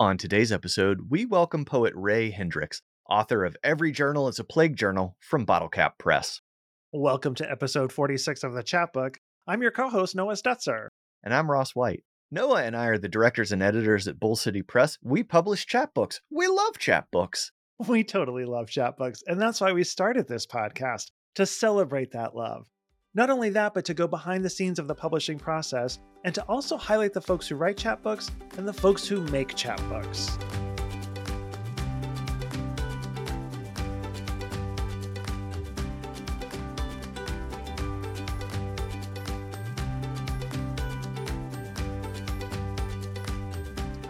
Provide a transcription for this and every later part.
On today's episode, we welcome poet Raye Hendrix, author of Every Journal is a Plague Journal from Bottlecap Press. Welcome to episode 46 of the Chapbook. I'm your co host, Noah Stetzer. And I'm Ross White. Noah and I are the directors and editors at Bull City Press. We publish chapbooks. We love chapbooks. We totally love chapbooks, and that's why we started this podcast to celebrate that love. Not only that, but to go behind the scenes of the publishing process and to also highlight the folks who write chapbooks and the folks who make chapbooks.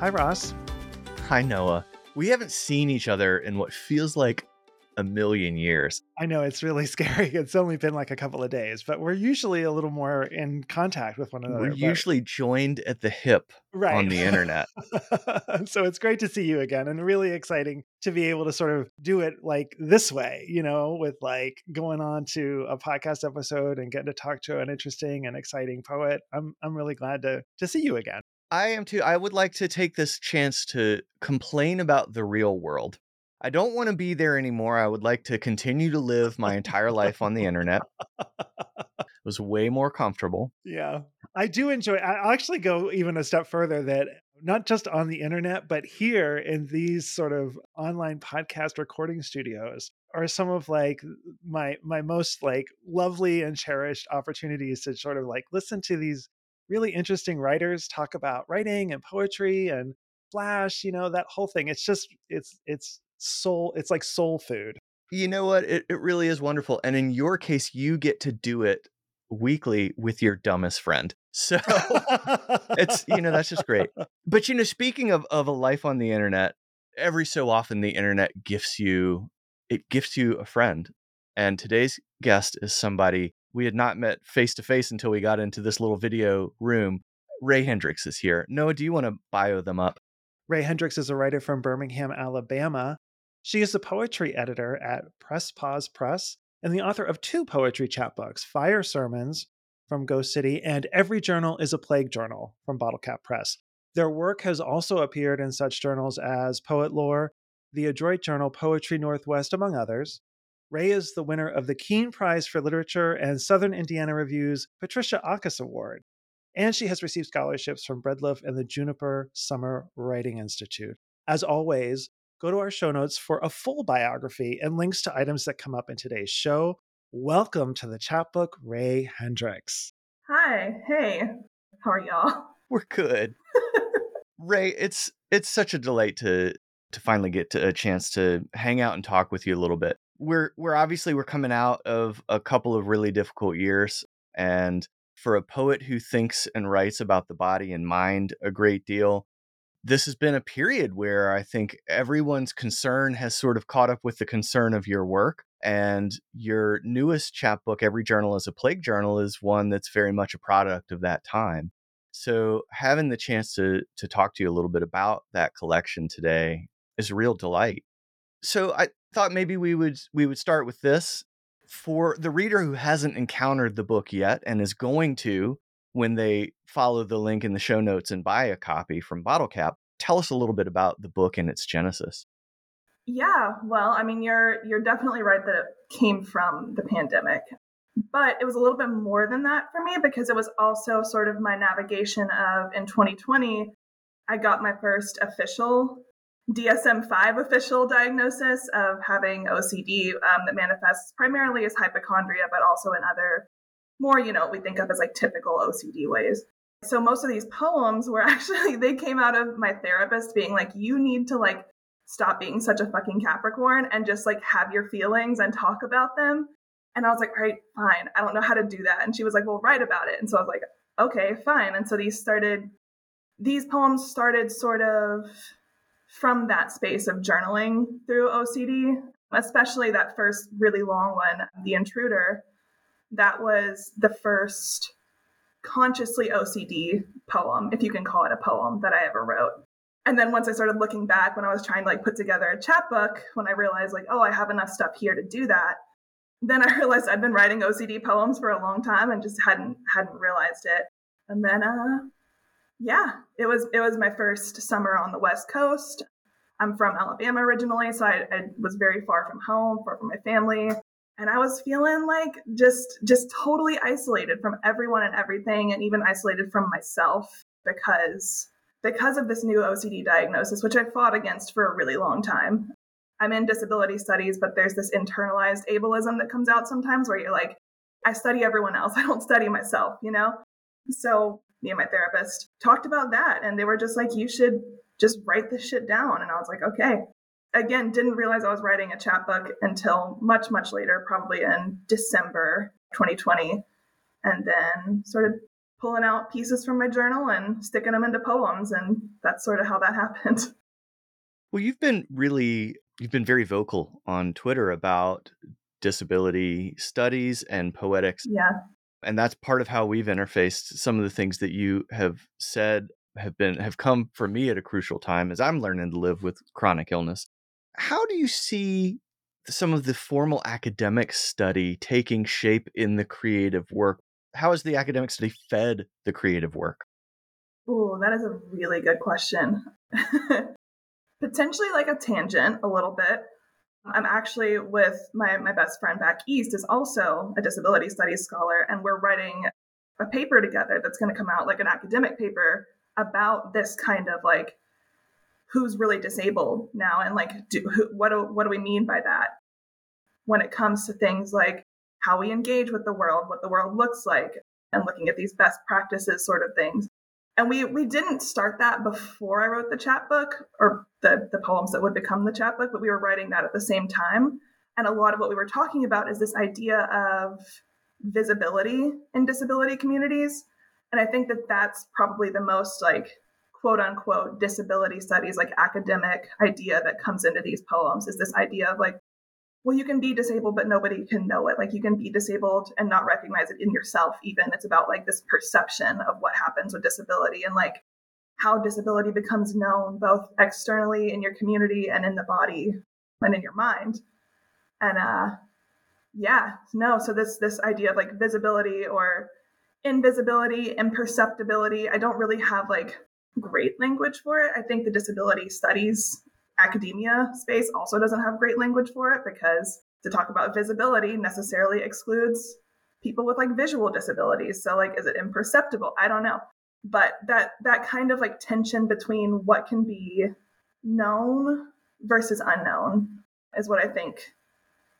Hi, Ross. Hi, Noah. We haven't seen each other in what feels like a million years. I know it's really scary. It's only been like a couple of days, but we're usually a little more in contact with one another. We're but- usually joined at the hip right. on the internet. so it's great to see you again and really exciting to be able to sort of do it like this way, you know, with like going on to a podcast episode and getting to talk to an interesting and exciting poet. I'm I'm really glad to to see you again. I am too. I would like to take this chance to complain about the real world. I don't want to be there anymore. I would like to continue to live my entire life on the internet. It was way more comfortable. Yeah. I do enjoy I'll actually go even a step further that not just on the internet, but here in these sort of online podcast recording studios are some of like my my most like lovely and cherished opportunities to sort of like listen to these really interesting writers talk about writing and poetry and flash, you know, that whole thing. It's just it's it's soul it's like soul food. You know what? It, it really is wonderful. And in your case, you get to do it weekly with your dumbest friend. So it's, you know, that's just great. But, you know, speaking of, of a life on the internet, every so often the internet gifts you, it gifts you a friend. And today's guest is somebody we had not met face to face until we got into this little video room. Raye Hendrix is here. Noah, do you want to bio them up? Raye Hendrix is a writer from Birmingham, Alabama. She is the poetry editor at Press Pause Press and the author of two poetry chapbooks, Fire Sermons from Ghost City and Every Journal is a Plague Journal from Bottlecap Press. Their work has also appeared in such journals as Poet Lore, the Adroit Journal Poetry Northwest, among others. Raye is the winner of the Keene Prize for Literature and Southern Indiana Review's Patricia Aakhus Award. And she has received scholarships from Bread Loaf and the Juniper Summer Writing Institute. As always, go to our show notes for a full biography and links to items that come up in today's show. Welcome to the chapbook, Raye Hendrix. Hi, hey, how are y'all? We're good. Raye, it's it's such a delight to to finally get to a chance to hang out and talk with you a little bit. We're we're obviously we're coming out of a couple of really difficult years and for a poet who thinks and writes about the body and mind a great deal, this has been a period where I think everyone's concern has sort of caught up with the concern of your work. And your newest chapbook, Every Journal is a Plague Journal, is one that's very much a product of that time. So having the chance to to talk to you a little bit about that collection today is a real delight. So I thought maybe we would we would start with this for the reader who hasn't encountered the book yet and is going to when they follow the link in the show notes and buy a copy from Bottlecap. Tell us a little bit about the book and its genesis. Yeah, well, I mean, you're you're definitely right that it came from the pandemic, but it was a little bit more than that for me because it was also sort of my navigation of in 2020, I got my first official DSM-5 official diagnosis of having OCD um, that manifests primarily as hypochondria, but also in other more, you know, we think of as like typical OCD ways. So most of these poems were actually they came out of my therapist being like, you need to like stop being such a fucking Capricorn and just like have your feelings and talk about them. And I was like, all right, fine. I don't know how to do that. And she was like, well, write about it. And so I was like, okay, fine. And so these started, these poems started sort of from that space of journaling through OCD, especially that first really long one, The Intruder. That was the first consciously OCD poem, if you can call it a poem, that I ever wrote. And then once I started looking back when I was trying to like put together a chapbook, when I realized like, oh, I have enough stuff here to do that, then I realized I'd been writing OCD poems for a long time and just hadn't hadn't realized it. And then uh Yeah, it was it was my first summer on the West Coast. I'm from Alabama originally, so I, I was very far from home, far from my family, and I was feeling like just just totally isolated from everyone and everything, and even isolated from myself because because of this new OCD diagnosis, which I fought against for a really long time. I'm in disability studies, but there's this internalized ableism that comes out sometimes where you're like, I study everyone else, I don't study myself, you know? So me and my therapist talked about that, and they were just like, you should just write this shit down. And I was like, okay. Again, didn't realize I was writing a chapbook until much, much later, probably in December 2020. And then started pulling out pieces from my journal and sticking them into poems. And that's sort of how that happened. Well, you've been really, you've been very vocal on Twitter about disability studies and poetics. Yeah. And that's part of how we've interfaced. Some of the things that you have said have been have come for me at a crucial time as I'm learning to live with chronic illness. How do you see some of the formal academic study taking shape in the creative work? How has the academic study fed the creative work? Oh, that is a really good question. Potentially like a tangent a little bit. I'm actually with my, my best friend back east is also a disability studies scholar, and we're writing a paper together that's going to come out like an academic paper about this kind of like who's really disabled now and like do, who, what do, what do we mean by that? When it comes to things like how we engage with the world what the world looks like and looking at these best practices sort of things. And we we didn't start that before i wrote the chapbook or the the poems that would become the chapbook but we were writing that at the same time. And a lot of what we were talking about is this idea of visibility in disability communities. And I think that that's probably the most like quote unquote disability studies, like academic idea that comes into these poems is this idea of like, well, you can be disabled, but nobody can know it. Like you can be disabled and not recognize it in yourself, even. It's about like this perception of what happens with disability and like how disability becomes known both externally in your community and in the body and in your mind. And uh yeah, no, so this this idea of like visibility or invisibility, imperceptibility. I don't really have like great language for it. I think the disability studies academia space also doesn't have great language for it because to talk about visibility necessarily excludes people with like visual disabilities. So like is it imperceptible? I don't know. But that that kind of like tension between what can be known versus unknown is what I think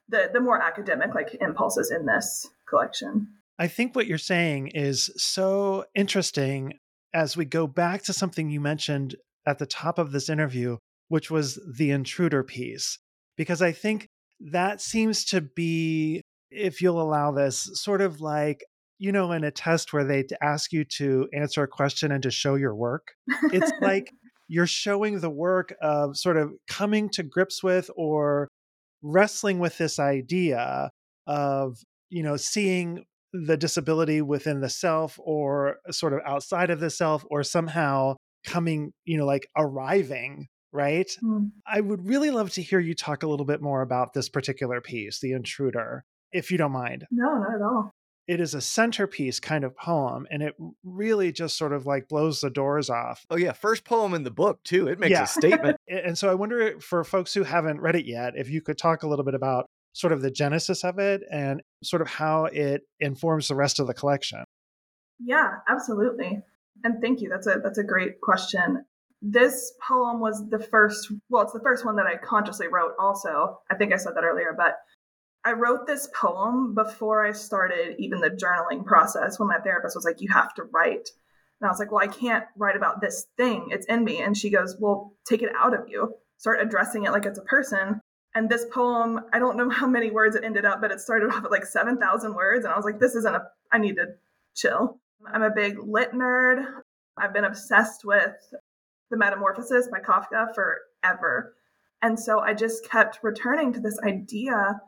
the the more academic like impulses in this collection. I think what you're saying is so interesting as we go back to something you mentioned at the top of this interview, which was the intruder piece. Because I think that seems to be, if you'll allow this, sort of like, you know, in a test where they ask you to answer a question and to show your work. It's like you're showing the work of sort of coming to grips with or wrestling with this idea of, you know, seeing the disability within the self or sort of outside of the self or somehow coming, you know, like arriving, right? Mm. I would really love to hear you talk a little bit more about this particular piece, The Intruder, if you don't mind. No, not at all. It is a centerpiece kind of poem, and it really just sort of like blows the doors off. Oh, yeah. First poem in the book, too. It makes yeah. a statement. and so I wonder for folks who haven't read it yet, if you could talk a little bit about sort of the genesis of it and sort of how it informs the rest of the collection. Yeah, absolutely. And thank you. That's a that's a great question. This poem was the first, well, it's the first one that I consciously wrote also. I think I said that earlier, but I wrote this poem before I started even the journaling process when my therapist was like, You have to write. And I was like, Well, I can't write about this thing. It's in me. And she goes, Well, take it out of you. Start addressing it like it's a person. And this poem, I don't know how many words it ended up, but it started off at like 7,000 words. And I was like, this isn't a, I need to chill. I'm a big lit nerd. I've been obsessed with The Metamorphosis by Kafka forever. And so I just kept returning to this idea.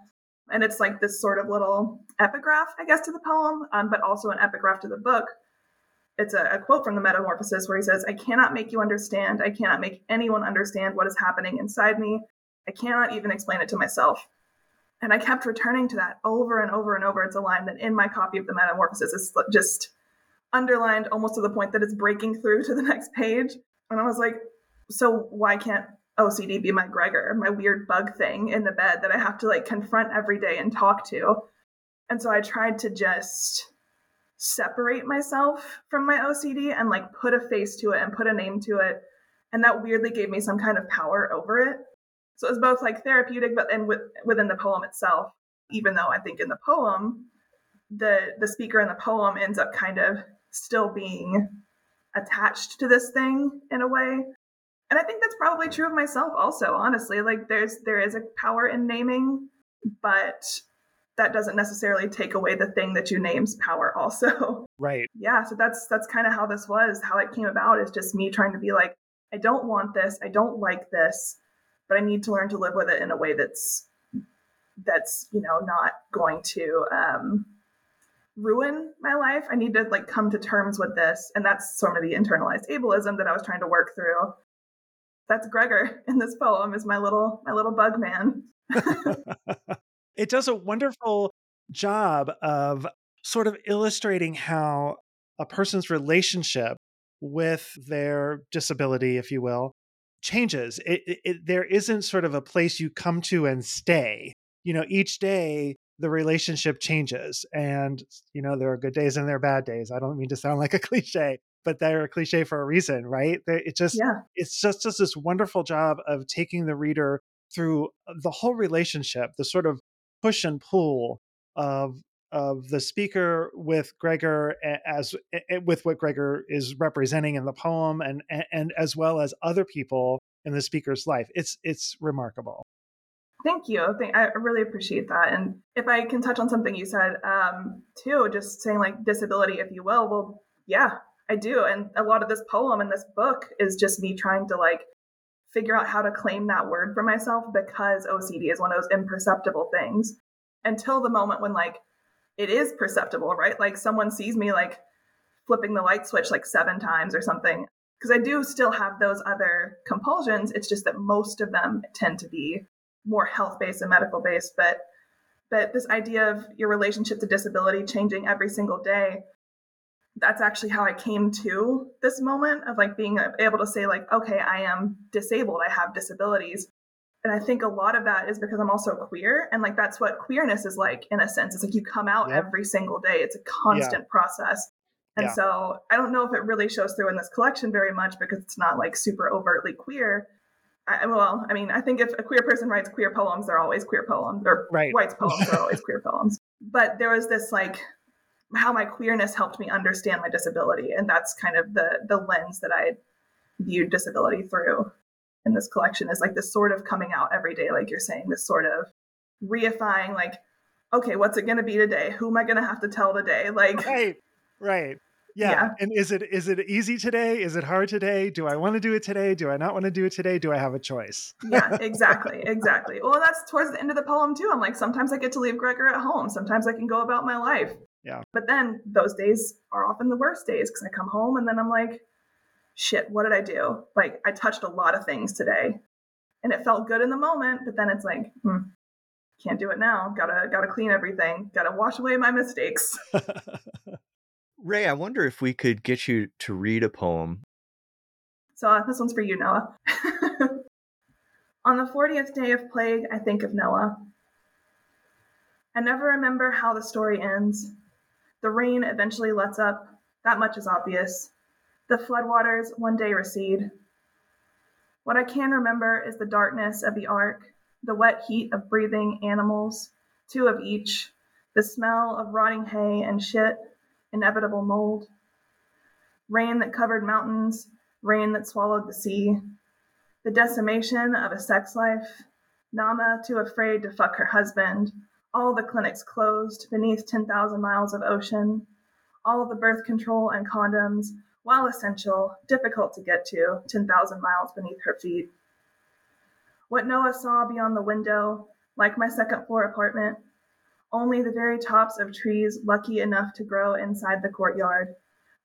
And it's like this sort of little epigraph, I guess, to the poem, um, but also an epigraph to the book. It's a, a quote from The Metamorphosis where he says, I cannot make you understand. I cannot make anyone understand what is happening inside me. I cannot even explain it to myself. And I kept returning to that over and over and over. It's a line that in my copy of the Metamorphosis is just underlined almost to the point that it's breaking through to the next page. And I was like, so why can't OCD be my Gregor, my weird bug thing in the bed that I have to like confront every day and talk to? And so I tried to just separate myself from my OCD and like put a face to it and put a name to it. And that weirdly gave me some kind of power over it. So it was both like therapeutic, but then with, within the poem itself, even though I think in the poem, the the speaker in the poem ends up kind of still being attached to this thing in a way. And i think that's probably true of myself also honestly. Like there's there is a power in naming but that doesn't necessarily take away the thing that you name's power also. Right. Yeah so that's that's kind of how this was. How it came about is just me trying to be like i don't want this. I don't like this but i need to learn to live with it in a way that's that's you know not going to um ruin my life. I need to like come to terms with this. And that's sort of the internalized ableism that I was trying to work through. That's Gregor in this poem is my little my little bug man. it does a wonderful job of sort of illustrating how a person's relationship with their disability, if you will, changes. It, it, it, there isn't sort of a place you come to and stay. You know, each day the relationship changes and you know there are good days and there are bad days i don't mean to sound like a cliche but they're a cliche for a reason right it just yeah. it's just just this wonderful job of taking the reader through uh, the whole relationship the sort of push and pull of of the speaker with Gregor as with what Gregor is representing in the poem and and as well as other people in the speaker's life it's it's remarkable Thank you. I really appreciate that. And if I can touch on something you said um, too, just saying like disability, if you will. Well, yeah, I do. And a lot of this poem and this book is just me trying to like figure out how to claim that word for myself because OCD is one of those imperceptible things until the moment when like it is perceptible, right? Like someone sees me like flipping the light switch like seven times or something. Because I do still have those other compulsions. It's just that most of them tend to be more health based and medical based, but but this idea of your relationship to disability changing every single day that's actually how i came to this moment of like being able to say like okay i am disabled i have disabilities and i think a lot of that is because i'm also queer and like that's what queerness is like in a sense it's like you come out yep. every single day it's a constant yeah. process and yeah. so i don't know if it really shows through in this collection very much because it's not like super overtly queer I, well, I mean, I think if a queer person writes queer poems, they're always queer poems, or right. writes poems, they're always queer poems. But there was this like how my queerness helped me understand my disability, and that's kind of the the lens that I viewed disability through in this collection is like this sort of coming out every day, like you're saying, this sort of reifying, like, okay, what's it going to be today? Who am I going to have to tell today? Like, right, right. Yeah. yeah. And is it is it easy today? Is it hard today? Do I want to do it today? Do I not want to do it today? Do I have a choice? yeah, exactly. Exactly. Well, that's towards the end of the poem too. I'm like, sometimes I get to leave Gregor at home. Sometimes I can go about my life. Yeah. But then those days are often the worst days because I come home and then I'm like, shit, what did I do? Like I touched a lot of things today. And it felt good in the moment, but then it's like, hmm, can't do it now. Gotta gotta clean everything. Gotta wash away my mistakes. Raye, I wonder if we could get you to read a poem. So uh, this one's for you, Noah. On the 40th day of plague, I think of Noah. I never remember how the story ends. The rain eventually lets up, that much is obvious. The floodwaters one day recede. What I can remember is the darkness of the ark, the wet heat of breathing animals, two of each, the smell of rotting hay and shit, inevitable mold. Rain that covered mountains, rain that swallowed the sea. The decimation of a sex life. Nama too afraid to fuck her husband. All the clinics closed beneath 10,000 miles of ocean. All the birth control and condoms, while essential, difficult to get to, 10,000 miles beneath her feet. What Noah saw beyond the window, like my second floor apartment, only the very tops of trees lucky enough to grow inside the courtyard.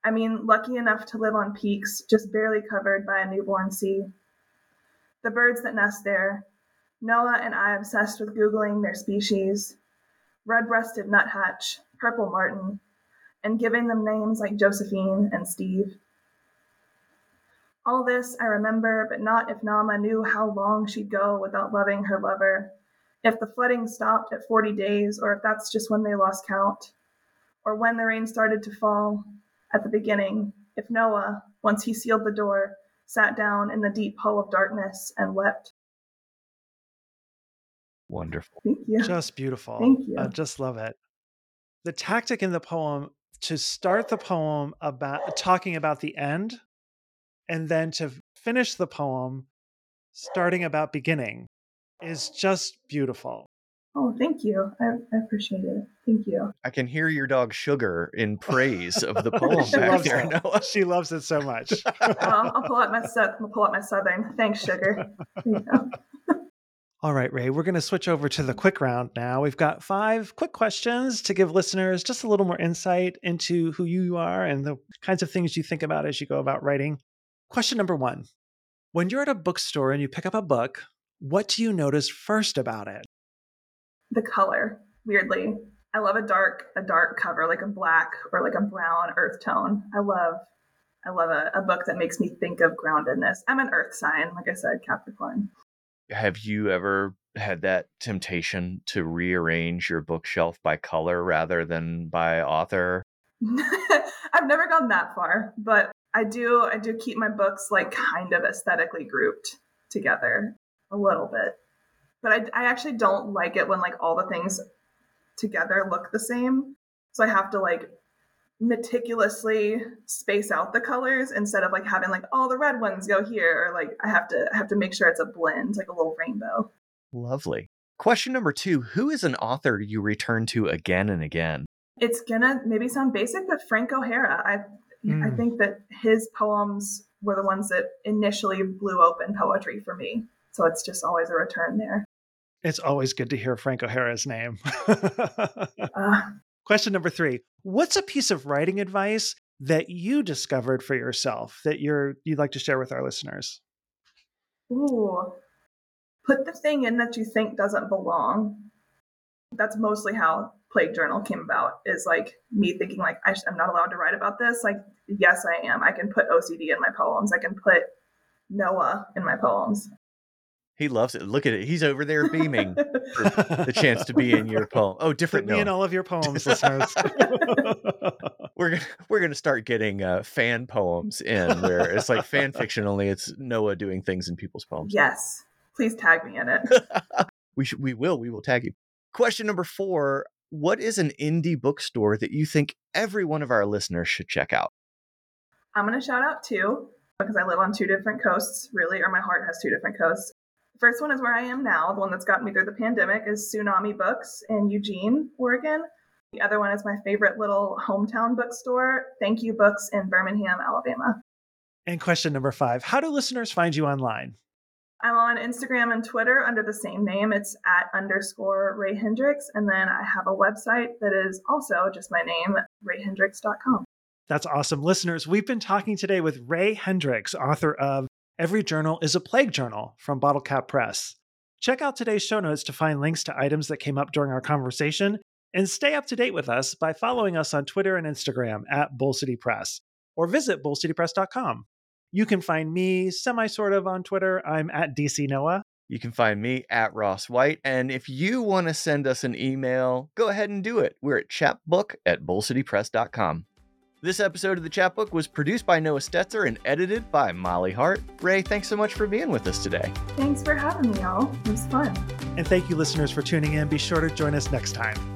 I mean, lucky enough to live on peaks just barely covered by a newborn sea. The birds that nest there, Noah and I obsessed with Googling their species red breasted nuthatch, purple martin, and giving them names like Josephine and Steve. All this I remember, but not if Nama knew how long she'd go without loving her lover, if the flooding stopped at 40 days, or if that's just when they lost count, or when the rain started to fall at the beginning, if Noah, once he sealed the door, sat down in the deep hole of darkness and wept. Wonderful. Thank you. Just beautiful. Thank you. I just love it. The tactic in the poem to start the poem about talking about the end and then to finish the poem starting about beginning is just beautiful. Oh, thank you. I, I appreciate it. Thank you. I can hear your dog Sugar in praise of the poem She back loves there, it. Noah. She loves it so much. Well, I'll pull out my sou- I'll pull out my southern. Thanks, sugar. All right, Raye, we're going to switch over to the quick round now. We've got five quick questions to give listeners just a little more insight into who you are and the kinds of things you think about as you go about writing. Question number one When you're at a bookstore and you pick up a book, what do you notice first about it? The color, weirdly, I love a dark a dark cover, like a black or like a brown earth tone. I love I love a, a book that makes me think of groundedness. I'm an earth sign, like I said, Capricorn. Have you ever had that temptation to rearrange your bookshelf by color rather than by author? I've never gone that far, but I do I do keep my books like kind of aesthetically grouped together a little bit. But I, I actually don't like it when like all the things together look the same. So I have to like meticulously space out the colors instead of like having like all the red ones go here or like I have to I have to make sure it's a blend, like a little rainbow. Lovely. Question number two Who is an author you return to again and again? It's gonna maybe sound basic, but Frank O'Hara. I I Mm. think that his poems were the ones that initially blew open poetry for me. So it's just always a return there. It's always good to hear Frank O'Hara's name. Uh, Question number three What's a piece of writing advice that you discovered for yourself that you're you'd like to share with our listeners? ooh, put the thing in that you think doesn't belong. That's mostly how Plague Journal came about. Is like me thinking like I I'm not allowed to write about this. Like yes, I am. I can put OCD in my poems. I can put Noah in my poems. He loves it. Look at it. He's over there beaming the chance to be in your poem. Oh, Put different me in all of your poems, listeners. We're gonna we're gonna start getting uh, fan poems in where it's like fan fiction only. It's Noah doing things in people's poems. yes, please tag me in it. We should we will we will tag you. Question number four: What is an indie bookstore that you think every one of our listeners should check out? I'm going to shout out two because I live on two different coasts, really, or my heart has two different coasts. First one is where I am now. The one that's gotten me through the pandemic is Tsunami Books in Eugene, Oregon. The other one is my favorite little hometown bookstore, Thank You Books in Birmingham, Alabama. and question number five How do listeners find you online? I'm on Instagram and Twitter under the same name. It's at underscore Raye Hendrix. And then I have a website that is also just my name, rayehendrix.com. That's awesome. Listeners, we've been talking today with Raye Hendrix, author of Every Journal is a Plague Journal from Bottlecap Press. Check out today's show notes to find links to items that came up during our conversation and stay up to date with us by following us on Twitter and Instagram at Bull City Press or visit bullcitypress.com. You can find me semi sort of on Twitter. I'm at DC Noah. You can find me at Ross White. And if you want to send us an email, go ahead and do it. We're at chapbook at bullcitypress.com. This episode of the Chapbook was produced by Noah Stetzer and edited by Molly Hart. Raye, thanks so much for being with us today. Thanks for having me, y'all. It was fun. And thank you, listeners, for tuning in. Be sure to join us next time.